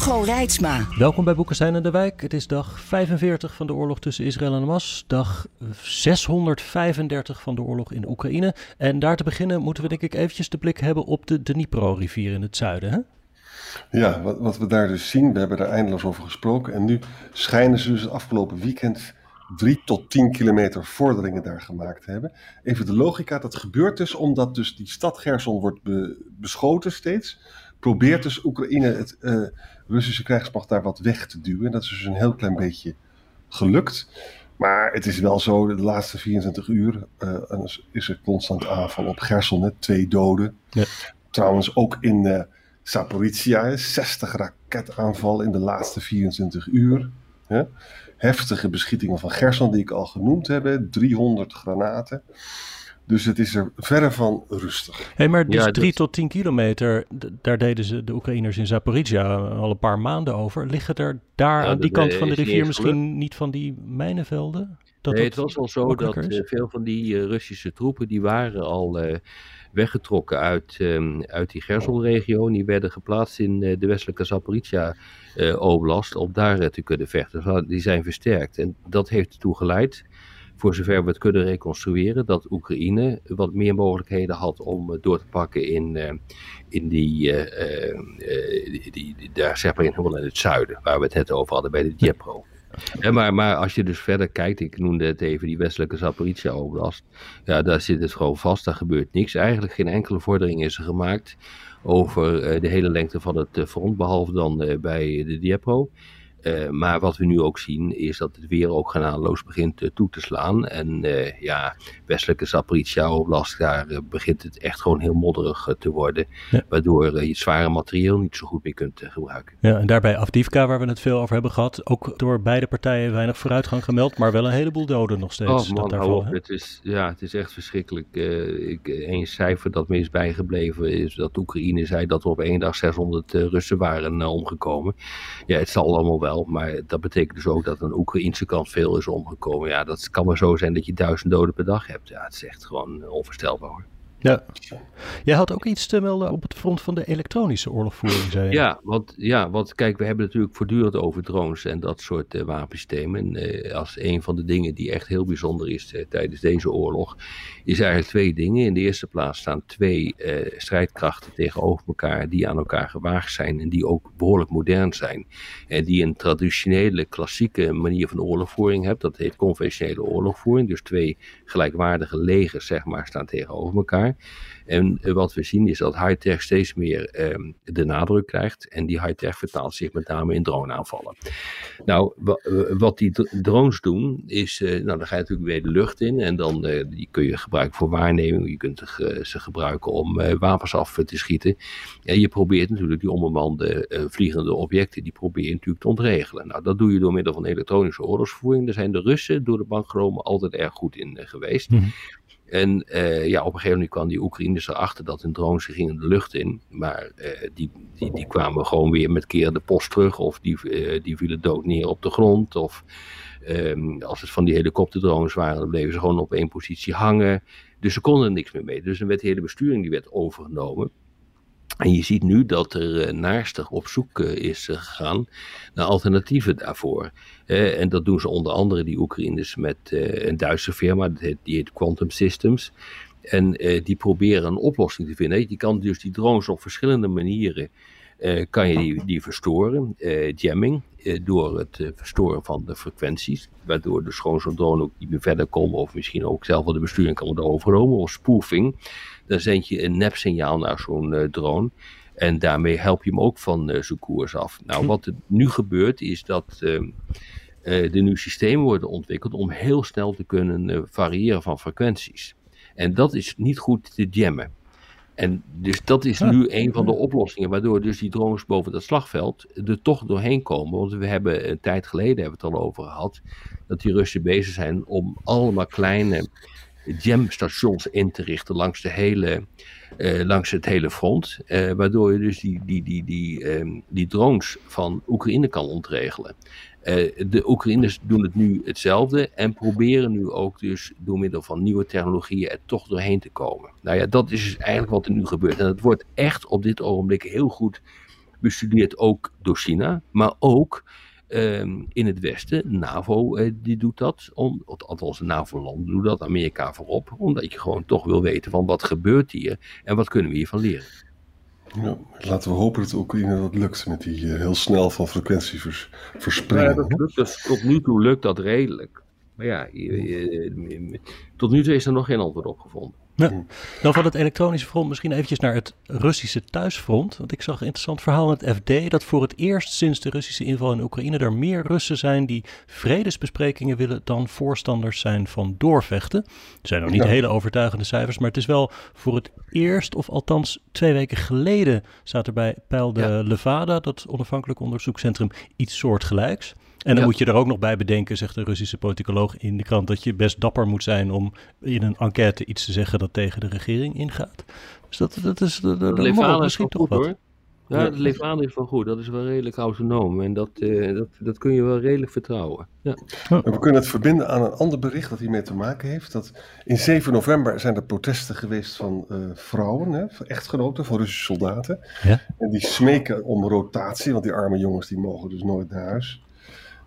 Hugo Reitsma. Welkom bij Boekenstein en de Wijk. Het is dag 45 van de oorlog tussen Israël en Hamas. Dag 635 van de oorlog in Oekraïne. En daar te beginnen moeten we denk ik eventjes de blik hebben op de Dnipro-rivier in het zuiden. Hè? Ja, wat, wat we daar dus zien, we hebben daar eindeloos over gesproken. En nu schijnen ze dus het afgelopen weekend drie tot tien kilometer vorderingen daar gemaakt hebben. Even de logica, dat gebeurt dus omdat dus die stad Gerson wordt beschoten steeds. Probeert dus Oekraïne het uh, Russische krijgsmacht daar wat weg te duwen. Dat is dus een heel klein beetje gelukt. Maar het is wel zo, de laatste 24 uur uh, is er constant aanval op Gerson. Hè, twee doden. Ja. Trouwens ook in uh, Zaporizhia, 60 raketaanval in de laatste 24 uur. Hè heftige beschietingen van Gerson, die ik al genoemd heb. 300 granaten. Dus het is er verre van rustig. Hey, maar dus 3 tot 10 kilometer, daar deden ze de Oekraïners in Zaporizhia al een paar maanden over. Liggen er daar aan die kant van de rivier misschien niet van die mijnenvelden? Dat nee, het was al zo dat uh, veel van die uh, Russische troepen die waren al uh, weggetrokken uit, um, uit die Gerson-regio. Die werden geplaatst in de westelijke Zaporizhia uh, Oblast om daar uh, te kunnen vechten. Dus die zijn versterkt. En dat heeft ertoe geleid, voor zover we het kunnen reconstrueren, dat Oekraïne wat meer mogelijkheden had om uh, door te pakken in, in die, die, die, daar zeg maar in, helemaal in het zuiden, waar we het net over hadden bij de Djepro. Ja, maar, maar als je dus verder kijkt, ik noemde het even die westelijke Zaporizhia Oblast, ja, daar zit het gewoon vast, daar gebeurt niks. Eigenlijk geen enkele vordering is er gemaakt over eh, de hele lengte van het eh, front, behalve dan eh, bij de Diepo. Uh, maar wat we nu ook zien is dat het weer ook genadeloos begint uh, toe te slaan. En uh, ja, westelijke Zaporizhia Oblast, daar begint het echt gewoon heel modderig te worden. Ja. Waardoor je zware materieel niet zo goed meer kunt gebruiken. Ja, en daarbij Afdivka, waar we het veel over hebben gehad. Ook door beide partijen weinig vooruitgang gemeld, maar wel een heleboel doden nog steeds. Oh man, op. Het is, ja, het is echt verschrikkelijk. ik, een cijfer dat me is bijgebleven is dat Oekraïne zei dat er op één dag 600 Russen waren omgekomen. Ja, het zal allemaal wel maar dat betekent dus ook dat aan de Oekraïnse kant veel is omgekomen. Ja, dat kan maar zo zijn dat je duizend doden per dag hebt. Ja, het is echt gewoon onvoorstelbaar hoor. Ja. Jij had ook iets te melden op het front van de elektronische oorlogvoering, zei je. Ja, want, ja, want kijk, we hebben natuurlijk voortdurend over drones en dat soort uh, wapensystemen. En uh, als een van de dingen die echt heel bijzonder is uh, tijdens deze oorlog, is eigenlijk twee dingen. In de eerste plaats staan twee strijdkrachten tegenover elkaar die aan elkaar gewaagd zijn en die ook behoorlijk modern zijn. En die een traditionele, klassieke manier van oorlogvoering hebben. Dat heet conventionele oorlogvoering. Dus twee gelijkwaardige legers, zeg maar, staan tegenover elkaar. En eh, wat we zien is dat high-tech steeds meer ehm, de nadruk krijgt. En die high-tech vertaalt zich met name in droneaanvallen. Nou, eh, wat die drones doen, is, uh, nou dan ga je natuurlijk weer de lucht in. En dan die kun je gebruiken voor waarneming. Je kunt ze gebruiken om wapens af te schieten. En je probeert natuurlijk die onbemande vliegende objecten, die probeer natuurlijk te ontregelen. Nou, dat doe je door middel van elektronische oorlogsvoering. Daar zijn de Russen door de bankromen altijd erg goed in geweest. Mm en uh, ja, op een gegeven moment kwam die Oekraïners erachter dat hun drones gingen de lucht in. Maar uh, die, die, die kwamen gewoon weer met keer de post terug. Of die, uh, die vielen dood neer op de grond. Of um, als het van die helikopterdrones waren, dan bleven ze gewoon op één positie hangen. Dus ze konden er niks meer mee. Dus dan werd de hele besturing die werd overgenomen. En je ziet nu dat er uh, naarstig op zoek uh, is uh, gegaan naar alternatieven daarvoor. en dat doen ze onder andere die Oekraïners met een Duitse firma, die heet Quantum Systems. En die proberen een oplossing te vinden. Je kan dus die drones op verschillende manieren kan je die, die verstoren. jamming, door het verstoren van de frequenties. Waardoor zo'n drone ook niet meer verder komt. Of misschien ook zelf wel de besturing kan worden overgenomen. Of spoofing dan zend je een nepsignaal naar zo'n uh, drone. En daarmee help je hem ook van uh, zijn koers af. Nou, wat er nu gebeurt is dat uh, er nu systemen worden ontwikkeld om heel snel te kunnen variëren van frequenties. En dat is niet goed te jammen. En dus dat is nu een van de oplossingen, waardoor dus die drones boven dat slagveld er toch doorheen komen. Want we hebben een tijd geleden hebben we het al over gehad, dat die Russen bezig zijn om allemaal kleine jamstations in te richten langs, de hele, uh, langs het hele front. Uh, waardoor je dus die, die, die, die, um, die drones van Oekraïne kan ontregelen. Uh, de Oekraïners doen het nu hetzelfde en proberen nu ook dus door middel van nieuwe technologieën er toch doorheen te komen. Nou ja, dat is dus eigenlijk wat er nu gebeurt. En dat wordt echt op dit ogenblik heel goed bestudeerd, ook door China, maar ook um, in het Westen. NAVO uh, die doet dat, om, althans de NAVO-landen doen dat, Amerika voorop, omdat je gewoon toch wil weten van wat gebeurt hier en wat kunnen we hiervan leren. Ja, laten we hopen dat Oekraïne dat lukt met die uh, heel snel van frequentie vers, verspringen. Ja, dat lukt, dus tot nu toe lukt dat redelijk. Maar ja, je, je, tot nu toe is er nog geen antwoord op gevonden. Ja. Dan van het elektronische front misschien eventjes naar het Russische thuisfront. Want ik zag een interessant verhaal in het FD dat voor het eerst sinds de Russische inval in Oekraïne er meer Russen zijn die vredesbesprekingen willen dan voorstanders zijn van doorvechten. Er zijn nog niet hele overtuigende cijfers, maar het is wel voor het eerst, of althans twee weken geleden, staat er bij Peil de ja. Levada, dat onafhankelijk onderzoekscentrum, iets soortgelijks. En dan moet je er ook nog bij bedenken, zegt de Russische politicoloog in de krant, dat je best dapper moet zijn om in een enquête iets te zeggen dat tegen de regering ingaat. Dus dat, dat is dat, dat Levada misschien toch goed, wat. Hoor. Ja, het Levada is wel goed. Dat is wel redelijk autonoom. En dat, uh, dat, dat kun je wel redelijk vertrouwen. Ja. We kunnen het verbinden aan een ander bericht dat hiermee te maken heeft. Dat in 7 november zijn er protesten geweest van uh, vrouwen, hè, van echtgenoten, van Russische soldaten. Ja? En die smeken om rotatie, want die arme jongens die mogen dus nooit naar huis.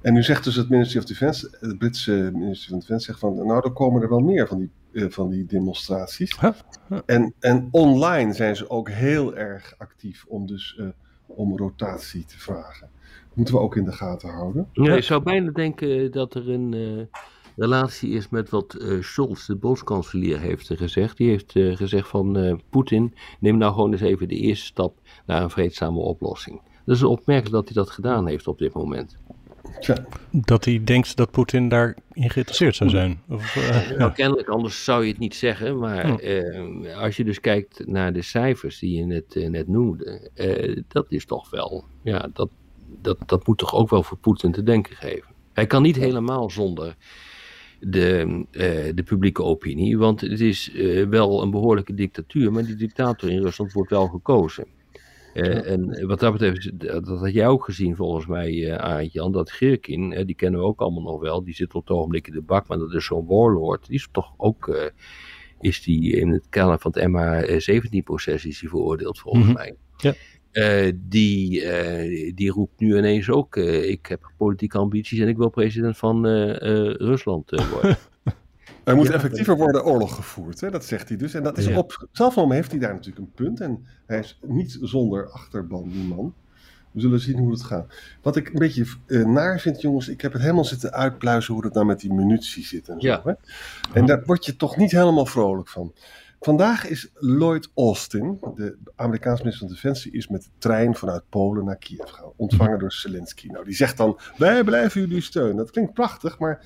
En nu zegt dus het Ministry of Defense, het Britse Ministry van Defense, zegt van, nou, er komen er wel meer van die, van die demonstraties. Huh? Huh. En, en online zijn ze ook heel erg actief om dus uh, om rotatie te vragen. Moeten we ook in de gaten houden. Ja, je zou bijna denken dat er een uh, relatie is met wat Scholz, de bondskanselier, heeft gezegd. Die heeft gezegd van Poetin, neem nou gewoon eens even de eerste stap naar een vreedzame oplossing. Dat is opmerkelijk dat hij dat gedaan heeft op dit moment. Dat hij denkt dat Poetin daarin geïnteresseerd zou zijn. Of, uh, nou, kennelijk, anders zou je het niet zeggen. Maar uh, als je dus kijkt naar de cijfers die je net, uh, net noemde, dat is toch wel, ja, dat, dat, dat moet toch ook wel voor Poetin te denken geven. Hij kan niet helemaal zonder de, de publieke opinie, want het is wel een behoorlijke dictatuur, maar die dictator in Rusland wordt wel gekozen. Uh, en wat dat betreft, dat had jij ook gezien volgens mij, uh, Aart-Jan, dat Geerkin, uh, die kennen we ook allemaal nog wel, die zit op het ogenblik in de bak, maar dat is zo'n warlord, die is toch ook, is die in het kader van het MH17-proces is die veroordeeld volgens mm -hmm. mij. Ja. die, die roept nu ineens ook, ik heb politieke ambities en ik wil president van Rusland worden. Er moet ja, effectiever worden oorlog gevoerd, hè? dat zegt hij dus. En dat is ja. op zelfs heeft hij daar natuurlijk een punt. En hij is niet zonder achterban, die man. We zullen zien hoe het gaat. Wat ik een beetje uh, naar vind, jongens, ik heb het helemaal zitten uitpluizen hoe het nou met die munitie zit en zo. Ja. Hè? En daar word je toch niet helemaal vrolijk van. Vandaag is Lloyd Austin, de Amerikaanse minister van Defensie, is met de trein vanuit Polen naar Kiev gaan. Ontvangen door Zelensky. Nou, die zegt dan, wij blijven jullie steunen. Dat klinkt prachtig, maar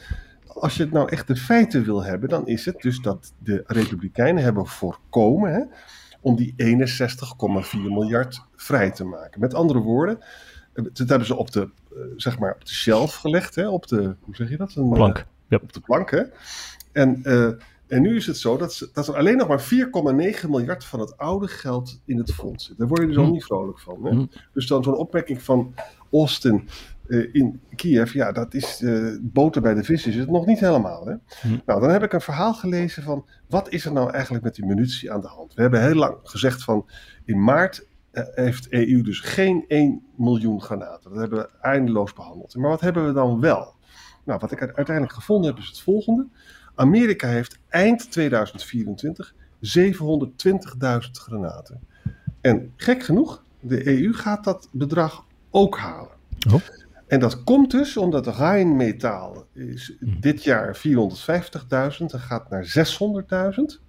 als je het nou echt de feiten wil hebben, dan is het dus dat de Republikeinen hebben voorkomen hè, om die 61,4 miljard vrij te maken. Met andere woorden, dat hebben ze op de, zeg maar, op de shelf gelegd, hè, op de, hoe zeg je dat? Een, plank. Yep. Op de plank, hè. En, uh, en nu is het zo dat, ze, dat er alleen nog maar 4,9 miljard van het oude geld in het fonds zit. Daar word je dus al hm. niet vrolijk van. Hè? Hm. Dus dan zo'n opmerking van Austin uh, in Kiev, ja, dat is uh, boter bij de vis, is het nog niet helemaal. Hè? Hm. Nou, dan heb ik een verhaal gelezen van wat is er nou eigenlijk met die munitie aan de hand? We hebben heel lang gezegd van in maart uh, heeft EU dus geen 1 miljoen granaten. Dat hebben we eindeloos behandeld. Maar wat hebben we dan wel? Nou, wat ik uiteindelijk gevonden heb is het volgende. Amerika heeft eind 2024 720.000 granaten. En gek genoeg, de EU gaat dat bedrag ook halen. Oh. En dat komt dus omdat de Rheinmetaal is hm. dit jaar 450.000 en gaat naar 600.000.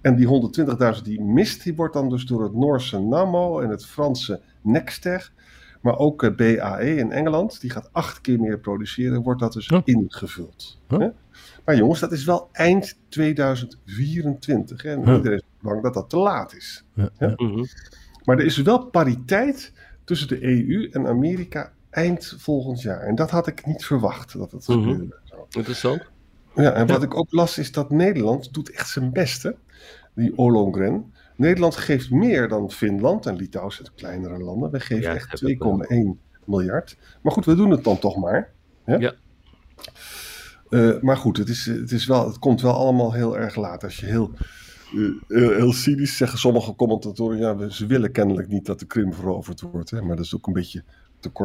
En die 120.000 die mist, die wordt dan dus door het Noorse Nammo en het Franse Nexter, maar ook eh, BAE in Engeland, die gaat acht keer meer produceren, wordt dat dus ingevuld. Maar jongens, dat is wel eind 2024. Hè? En iedereen is bang dat dat te laat is. Ja, ja. Mhm. Maar er is wel pariteit tussen de EU en Amerika eind volgend jaar. En dat had ik niet verwacht dat het Mhm. gebeurde. Zo. Interessant. Ja, en wat ik ook las is dat Nederland doet echt zijn beste, die Ollongren. Nederland geeft meer dan Finland en Litouwen zijn kleinere landen. Wij geven Ja, echt dat heb ik 2,1 miljard. Maar goed, we doen het dan toch maar. Hè? Ja. Eh, maar goed, het, is, het, is wel, het komt wel allemaal heel erg laat. Als je heel, eh, heel, heel cynisch zeggen sommige commentatoren, ja, we- ze willen kennelijk niet dat de Krim veroverd wordt. Hè? Maar dat is ook een beetje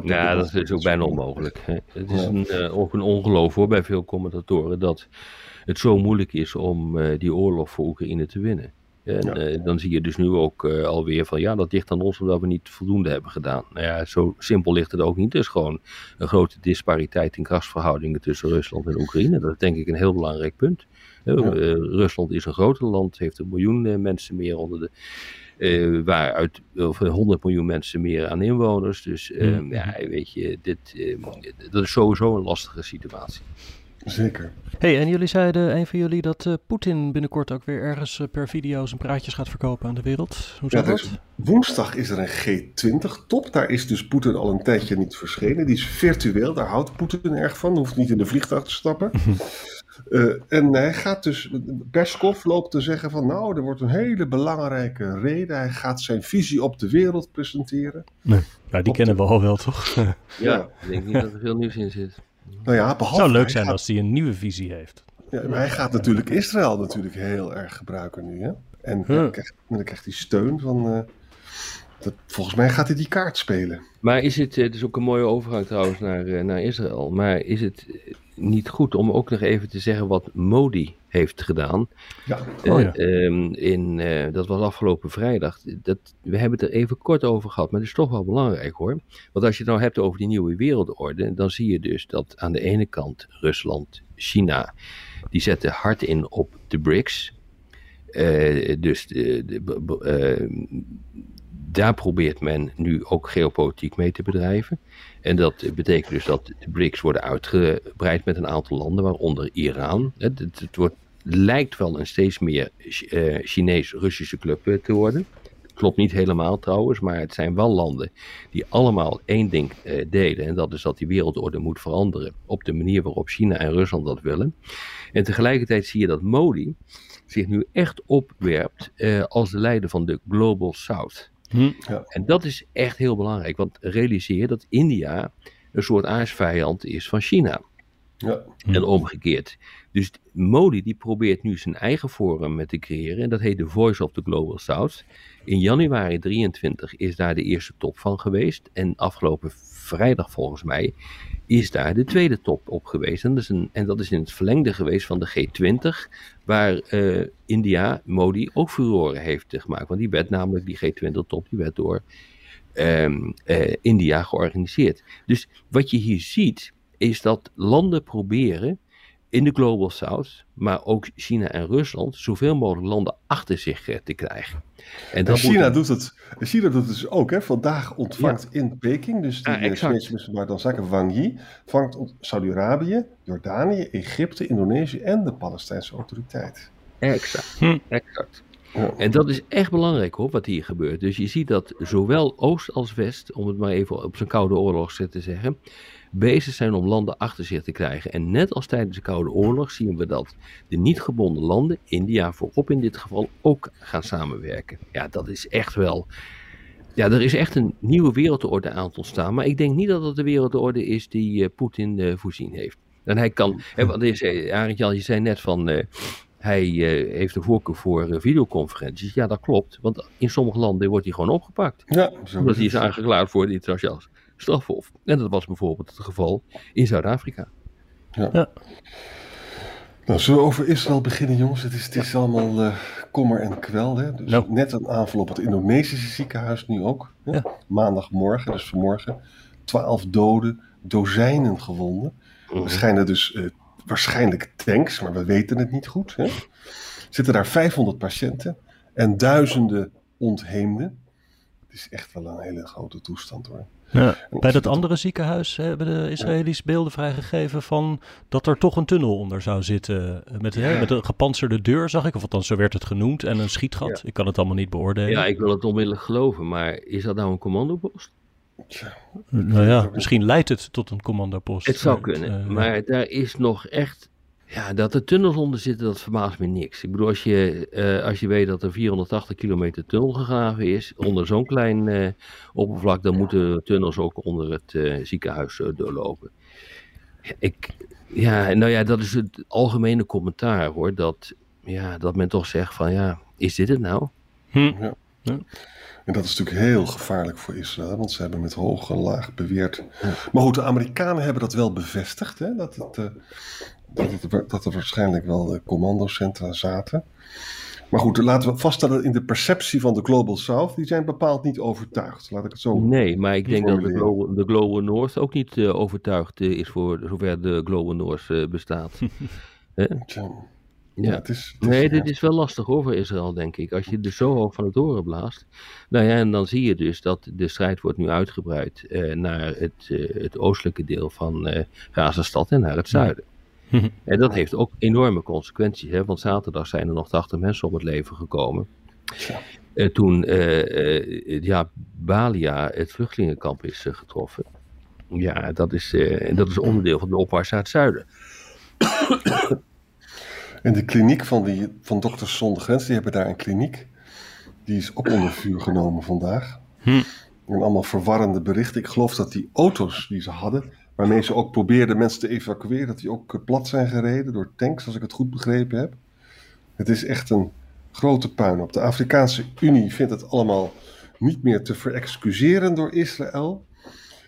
Ja, dat is ook bijna onmogelijk. hè. Het is Ja. een, eh, ook een ongeloof hoor bij veel commentatoren dat het zo moeilijk is om eh, die oorlog voor Oekraïne te winnen. En Ja. eh, dan zie je dus nu ook eh, alweer van ja, dat ligt aan ons omdat we niet voldoende hebben gedaan. Nou ja, zo simpel ligt het ook niet. Er is gewoon een grote dispariteit in krachtsverhoudingen tussen Rusland en Oekraïne. Dat is denk ik een heel belangrijk punt. Ja. Rusland is een groter land, heeft een miljoen mensen meer onder de. Eh waaruit of 100 miljoen mensen meer aan inwoners. Dus eh, Mhm. ja, weet je, dit, eh, dat is sowieso een lastige situatie. Zeker. hey, en jullie zeiden, een van jullie, dat eh, Poetin binnenkort ook weer ergens eh, per video zijn praatjes gaat verkopen aan de wereld. Hoe Ja, er dat? is- woensdag is er een G20-top. Daar is dus Poetin al een tijdje niet verschenen. Die is virtueel, daar houdt Poetin erg van. Hoeft niet in de vliegtuig te stappen. Eh, en hij gaat dus, Peskov loopt te zeggen van nou, er wordt een hele belangrijke reden. Hij gaat zijn visie op de wereld presenteren. Ja, die kennen we al wel, toch? Ja, Ja. ik denk niet dat er veel nieuws in zit. Nou ja, Het behalve zou leuk hij zijn gaat- als hij een nieuwe visie heeft. Ja, maar hij gaat natuurlijk Israël natuurlijk heel erg gebruiken nu. Hè? En Huh. dan, krijgt, dan krijgt hij steun van. eh, dat, volgens mij gaat hij die kaart spelen. Maar is het, het is ook een mooie overgang trouwens naar, eh, naar Israël, maar is het niet goed om ook nog even te zeggen wat Modi heeft gedaan? Ja, Oh ja. Eh, ehm, in, eh, dat was afgelopen vrijdag. Dat, we hebben het er even kort over gehad, maar het is toch wel belangrijk hoor. Want als je het nou hebt over die nieuwe wereldorde, dan zie je dus dat aan de ene kant Rusland, China, die zetten hard in op de BRICS. Eh, dus de, de- b- b- eh, daar probeert men nu ook geopolitiek mee te bedrijven. En dat betekent dus dat de BRICS worden uitgebreid met een aantal landen, waaronder Iran. Het, het, wordt, lijkt wel een steeds meer eh, Chinees-Russische club eh, te worden. Klopt niet helemaal trouwens, maar het zijn wel landen die allemaal één ding eh, delen. En dat is dat die wereldorde moet veranderen op de manier waarop China en Rusland dat willen. En tegelijkertijd zie je dat Modi zich nu echt opwerpt als de leider van de Global South. Hm. En dat is echt heel belangrijk, want realiseer je dat India een soort aardsvijand is van China. ja. En omgekeerd. Dus Modi die probeert nu zijn eigen forum te creëren. En dat heet de Voice of the Global South. In januari 23 is daar de eerste top van geweest. En afgelopen vrijdag volgens mij is daar de tweede top op geweest. En dat is, en dat is in het verlengde geweest van de G20. Waar eh, India Modi ook furoren heeft gemaakt. Want die werd namelijk, die G20 top, die werd door ehm, eh, India georganiseerd. Dus wat je hier ziet is dat landen proberen in de Global South, maar ook China en Rusland, zoveel mogelijk landen achter zich eh, te krijgen. En En dat China, moet- doet het, China doet het dus ook. Hè? Vandaag ontvangt in Peking, dus die Ja, exact. Chinese minister van Buitenlandse Zaken Wang Yi, vangt Saudi-Arabië, Jordanië, Egypte, Indonesië en de Palestijnse autoriteit. Exact, Hm. exact. Ja. En dat is echt belangrijk hoor, wat hier gebeurt. Dus je ziet dat zowel Oost als West, om het maar even op zijn koude oorlog te zeggen, bezig zijn om landen achter zich te krijgen. En net als tijdens de Koude Oorlog zien we dat de niet gebonden landen, India voorop in dit geval, ook gaan samenwerken. Ja, dat is echt wel. Ja, er is echt een nieuwe wereldorde aan het ontstaan. Maar ik denk niet dat het de wereldorde is die eh, Poetin eh, voorzien heeft. En hij kan. Hè, want je zei, Arend Jan, je zei net van. eh, hij eh, heeft een voorkeur voor eh, videoconferenties. Ja, dat klopt. Want in sommige landen wordt hij gewoon opgepakt. Ja, zo Omdat hij is aangeklaard voor het internationaal strafhof. En dat was bijvoorbeeld het geval in Zuid-Afrika. Nou, zullen we over Israël beginnen, jongens? Het is, het is allemaal eh, kommer en kwel. Hè? Dus. Net een aanval op het Indonesische ziekenhuis nu ook. Hè? Ja. Maandagmorgen, dus vanmorgen. Twaalf doden, dozijnen gewonden. Mhm. Er schijnen dus eh, waarschijnlijk tanks, maar we weten het niet goed. Hè? Zitten daar 500 patiënten en duizenden ontheemden. Het is echt wel een hele grote toestand hoor. Ja, bij dat andere ziekenhuis hebben de Israëli's beelden vrijgegeven van dat er toch een tunnel onder zou zitten. Met, hè, met een gepantserde deur, zag ik. Of althans, zo werd het genoemd. En een schietgat. Ik kan het allemaal niet beoordelen. Ja, ik wil het onmiddellijk geloven. Maar is dat nou een commandopost? Nou ja, misschien leidt het tot een commandopost. Het zou kunnen. Uh, maar daar is nog echt ja, dat er tunnels onder zitten, dat verbaast me niks. Ik bedoel, als je, uh, als je weet dat er 480 kilometer tunnel gegraven is, onder zo'n klein uh, oppervlak, dan moeten tunnels ook onder het uh, ziekenhuis doorlopen. Ik, ja, nou ja, dat is het algemene commentaar hoor, dat, ja, dat men toch zegt van ja, is dit het nou? Hm. Ja. Ja. En dat is natuurlijk heel gevaarlijk voor Israël, want ze hebben met hoog en laag beweerd. Maar goed, de Amerikanen hebben dat wel bevestigd, hè, dat het dat, het, dat er waarschijnlijk wel commandocentra zaten. Maar goed, laten we vaststellen in de perceptie van de Global South, die zijn bepaald niet overtuigd. Laat ik het zo Nee, maar ik denk dat de Global, de Global North ook niet uh, overtuigd uh, is voor zover de Global North uh, bestaat. ja. Ja, het is, het is, nee, dit is wel lastig hoor voor Israël, denk ik. Als je er zo hoog van het horen blaast. Nou ja, en dan zie je dus dat de strijd wordt nu uitgebreid naar het, het oostelijke deel van Gazastad en naar het zuiden. En dat heeft ook enorme consequenties, hè? want zaterdag zijn er nog 80 mensen om het leven gekomen. Ja. Uh, toen uh, uh, ja, Balia, het vluchtelingenkamp, is getroffen. Ja, dat is, dat is onderdeel van de opmars naar het zuiden. En de kliniek van, die, van Dokters Zonder Grens, die hebben daar een kliniek. Die is ook onder vuur genomen vandaag. Hm. En allemaal verwarrende berichten. Ik geloof dat die auto's die ze hadden, waarmee ze ook probeerden mensen te evacueren, dat die ook plat zijn gereden door tanks, als ik het goed begrepen heb. Het is echt een grote puinhoop. De Afrikaanse Unie vindt het allemaal niet meer te verexcuseren door Israël.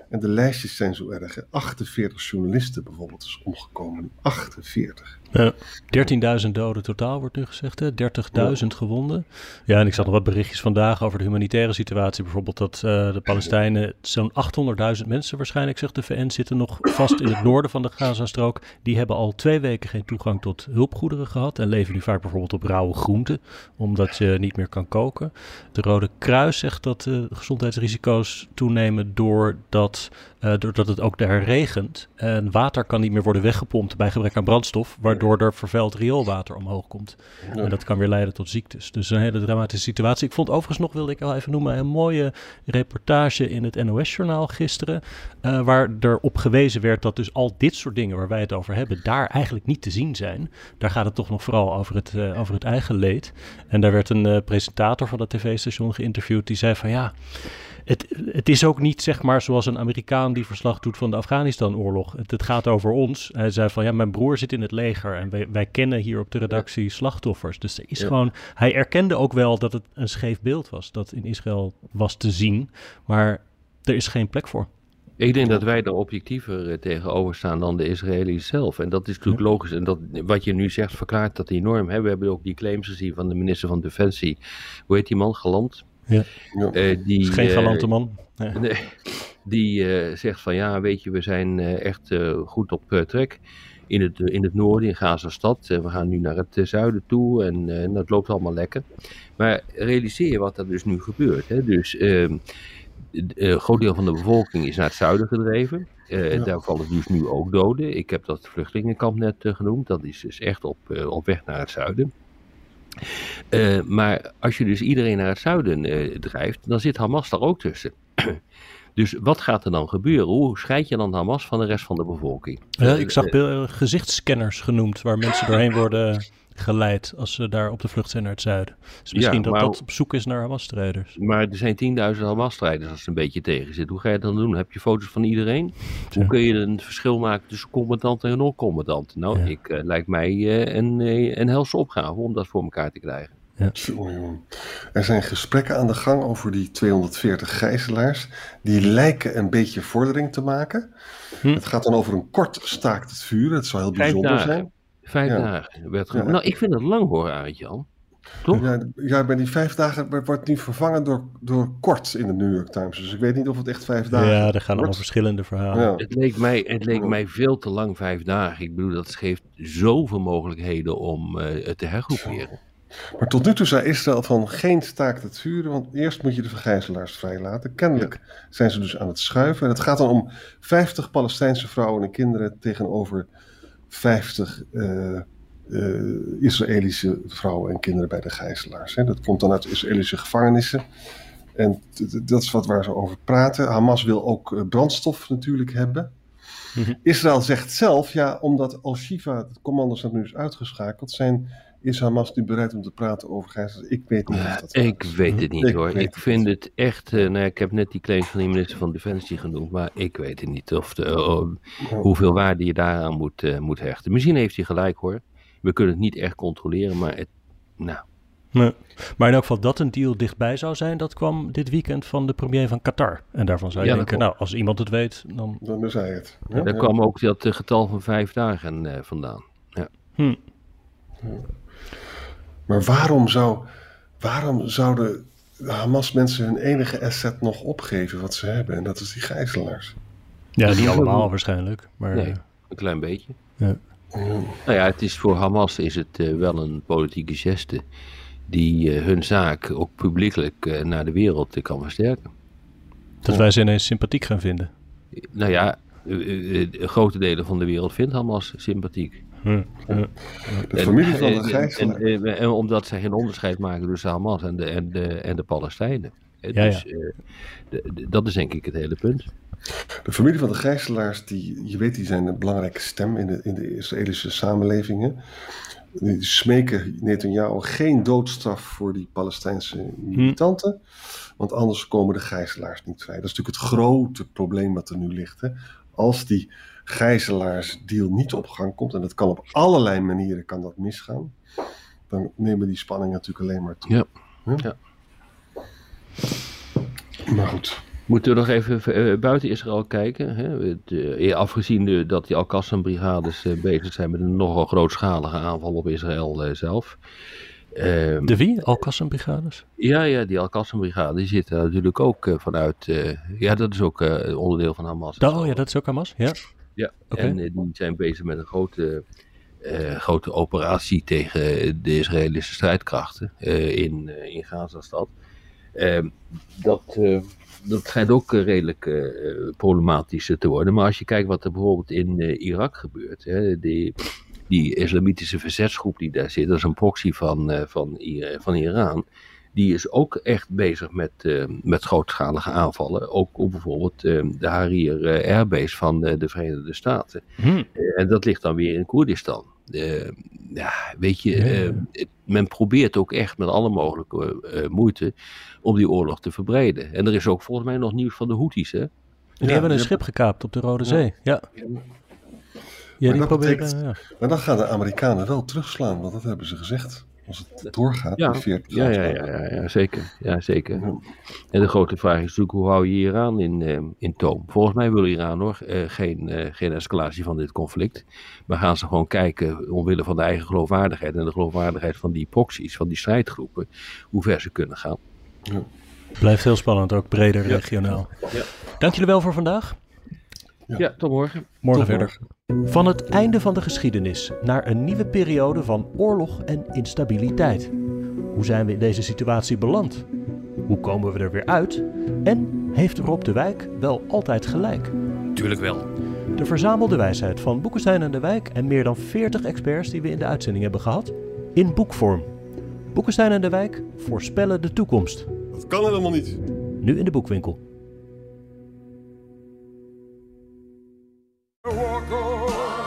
En de lijstjes zijn zo erg. 48 journalisten bijvoorbeeld is omgekomen. 48. Ja, 13.000 doden totaal wordt nu gezegd, 30.000 ja. gewonden. Ja, en ik zag nog wat berichtjes vandaag over de humanitaire situatie. Bijvoorbeeld dat uh, de Palestijnen, zo'n 800.000 mensen waarschijnlijk, zegt de VN, zitten nog vast in het noorden van de Gazastrook. Die hebben al twee weken geen toegang tot hulpgoederen gehad en leven nu vaak bijvoorbeeld op rauwe groenten, omdat je niet meer kan koken. De Rode Kruis zegt dat de gezondheidsrisico's toenemen doordat, uh, doordat het ook daar regent. En water kan niet meer worden weggepompt bij gebrek aan brandstof, waardoor er vervuild rioolwater omhoog komt. Ja. En dat kan weer leiden tot ziektes. Dus een hele dramatische situatie. Ik vond overigens nog, wilde ik al even noemen, een mooie reportage in het NOS-journaal gisteren. Uh, waar er op gewezen werd dat dus al dit soort dingen waar wij het over hebben, daar eigenlijk niet te zien zijn. Daar gaat het toch nog vooral over het, uh, over het eigen leed. En daar werd een presentator van dat tv-station geïnterviewd die zei van ja het, het is ook niet zeg maar zoals een Amerikaan die verslag doet van de Afghanistan-oorlog. Het, het, gaat over ons. Hij zei van ja, mijn broer zit in het leger en wij, wij kennen hier op de redactie slachtoffers. Dus er is ja. gewoon, hij erkende ook wel dat het een scheef beeld was dat in Israël was te zien, maar er is geen plek voor. Ik denk dat wij er objectiever uh, tegenover staan dan de Israëli's zelf. En dat is natuurlijk ja. logisch. En dat, wat je nu zegt verklaart dat enorm. Hè? We hebben ook die claims gezien van de minister van Defensie. Hoe heet die man? Galant? Ja. Uh, die, is geen galante man. Nee. Die uh, zegt van ja, weet je, we zijn uh, echt goed op trek in het, in het noorden, in Gazastad. we gaan nu naar het zuiden toe en dat loopt allemaal lekker. Maar realiseer je wat er dus nu gebeurt. Hè? Dus ehm, een groot deel van de bevolking is naar het zuiden gedreven. Ja. Daar vallen dus nu ook doden. Ik heb dat vluchtelingenkamp net genoemd. Dat is dus echt op, op weg naar het zuiden. Uh, maar als je dus iedereen naar het zuiden uh, drijft, dan zit Hamas daar ook tussen. dus wat gaat er dan gebeuren? Hoe scheid je dan Hamas van de rest van de bevolking? Ja, ik zag gezichtscanners genoemd, waar mensen doorheen worden geleid als ze daar op de vlucht zijn naar het zuiden. Dus misschien ja, maar, dat dat op zoek is naar Hamas-strijders. Maar er zijn 10.000 Hamas-strijders als het een beetje tegen zit. Hoe ga je dat dan doen? Heb je foto's van iedereen? Ja. Hoe kun je een verschil maken tussen commandant en non-commandant? Nou, ja. ik, uh, lijkt mij uh, een, een helse opgave om dat voor elkaar te krijgen. Ja. Er zijn gesprekken aan de gang over die 240 gijzelaars. Die lijken een beetje vordering te maken. Hm. Het gaat dan over een kort staakt het vuur. Het zou heel bijzonder zijn. Vijf ja. dagen werd ja. Nou, ik vind het lang hoor, Arend Jan. Toch? Ja, ja, bij die vijf dagen wordt nu vervangen door, door kort in de New York Times. Dus ik weet niet of het echt vijf dagen Ja, er gaan allemaal verschillende verhalen. Ja. Het, leek mij, het leek mij veel te lang, vijf dagen. Ik bedoel, dat geeft zoveel mogelijkheden om uh, het te hergroeperen. Maar tot nu toe zei Israël van geen staakt het vuren, want eerst moet je de vergijzelaars vrijlaten. Kennelijk zijn ze dus aan het schuiven. En het gaat dan om 50 Palestijnse vrouwen en kinderen tegenover 50 uh, uh, Israëlische vrouwen en kinderen bij de gijzelaars. Hè. Dat komt dan uit Israëlische gevangenissen. En dat is wat waar ze over praten. Hamas wil ook uh, brandstof natuurlijk hebben. Mm -hmm. Israël zegt zelf, ja, omdat Al-Shifa, het commandocentrum, nu is uitgeschakeld, zijn is Hamas nu bereid om te praten over gijzels? Ik weet niet of dat Ik weet het niet ik hoor. Ik vind het, het echt, uh, nou ik heb net die claims van de minister van Defensie genoemd, maar ik weet het niet of de, uh, oh, hoeveel waarde je daaraan moet, uh, moet hechten. Misschien heeft hij gelijk hoor. We kunnen het niet echt controleren, maar het, nou... Nee. Maar in elk geval dat een deal dichtbij zou zijn, dat kwam dit weekend van de premier van Qatar. En daarvan zou je ja, denken, nou, als iemand het weet, dan... Dan is hij het. Ja, daar ja. kwam ook dat getal van vijf dagen uh, vandaan. Ja. Hm. Maar waarom, zou, waarom zouden de Hamas-mensen hun enige asset nog opgeven wat ze hebben? En dat is die gijzelaars. Ja, niet allemaal waarschijnlijk. Maar... Nee, een klein beetje. Ja. Nou ja, het is voor Hamas is het uh, wel een politieke geste die uh, hun zaak ook publiekelijk uh, naar de wereld kan versterken. Dat wij ze ineens sympathiek gaan vinden. Nou ja, grote delen van de wereld vindt Hamas sympathiek. De familie van de gijzelaar. En, en, en, omdat zij geen onderscheid maken tussen Hamas en de, en de, en de Palestijnen. Dus ja. de, de, dat is denk ik het hele punt. De familie van de gijzelaars, die, je weet, die zijn een belangrijke stem in de, in de Israëlische samenlevingen. Die smeken Netanyahu geen doodstraf voor die Palestijnse militanten. Hm. Want anders komen de gijzelaars niet vrij. Dat is natuurlijk het grote probleem wat er nu ligt. Hè. Als die gijzelaarsdeal niet op gang komt, en dat kan op allerlei manieren kan dat misgaan, dan nemen die spanningen natuurlijk alleen maar toe. Ja. ja. ja. Maar goed. Moeten we nog even buiten Israël kijken. Hè? De, afgezien de, dat die Al-Qassam-brigades uh, bezig zijn met een nogal grootschalige aanval op Israël uh, zelf. Uh, de wie? Al-Qassam-brigades? Ja, ja, die Al-Qassam-brigade die zit natuurlijk ook vanuit... ja, dat is ook onderdeel van Hamas. Oh ja, dat is ook Hamas, ja. Ja, okay. en die zijn bezig met een grote, grote operatie tegen de Israëlische strijdkrachten in, in Gazastad. Ehm, dat dat schijnt ook redelijk problematisch te worden. Maar als je kijkt wat er bijvoorbeeld in Irak gebeurt. Hè, die, die islamitische verzetsgroep die daar zit, dat is een proxy van, van, van Iran. Die is ook echt bezig met, met grootschalige aanvallen. Ook op bijvoorbeeld de Harir Airbase van de Verenigde Staten. Hmm. en dat ligt dan weer in Koerdistan. ja, weet je, Ja. men probeert ook echt met alle mogelijke moeite om die oorlog te verbreden. En er is ook volgens mij nog nieuws van de Houthis, hè? Die hebben een schip gekaapt op de Rode Zee. Ja. Ja, Maar die dat proberen. betekent- ja. Maar dan gaan de Amerikanen wel terugslaan, want dat hebben ze gezegd. Als het doorgaat, Ja, die 40 Ja, ja, ja, ja, ja, zeker. Ja, zeker. Ja. En de grote vraag is natuurlijk, hoe hou je Iran in, eh, in toom? Volgens mij wil Iran hoor, eh, geen, eh, geen escalatie van dit conflict. Maar gaan ze gewoon kijken, omwille van de eigen geloofwaardigheid en de geloofwaardigheid van die proxies, van die strijdgroepen, hoe ver ze kunnen gaan. Blijft heel spannend, ook breder regionaal. Ja. Dank jullie wel voor vandaag. Ja. Ja, tot morgen. Morgen Tot verder. Van het einde van de geschiedenis naar een nieuwe periode van oorlog en instabiliteit. Hoe zijn we in deze situatie beland? Hoe komen we er weer uit? En heeft Rob de Wijk wel altijd gelijk? Tuurlijk wel. De verzamelde wijsheid van Boekenstein en de Wijk en meer dan 40 experts die we in de uitzending hebben gehad, in boekvorm. Boekenstein en de Wijk voorspellen de toekomst. Dat kan helemaal niet. Nu in de boekwinkel.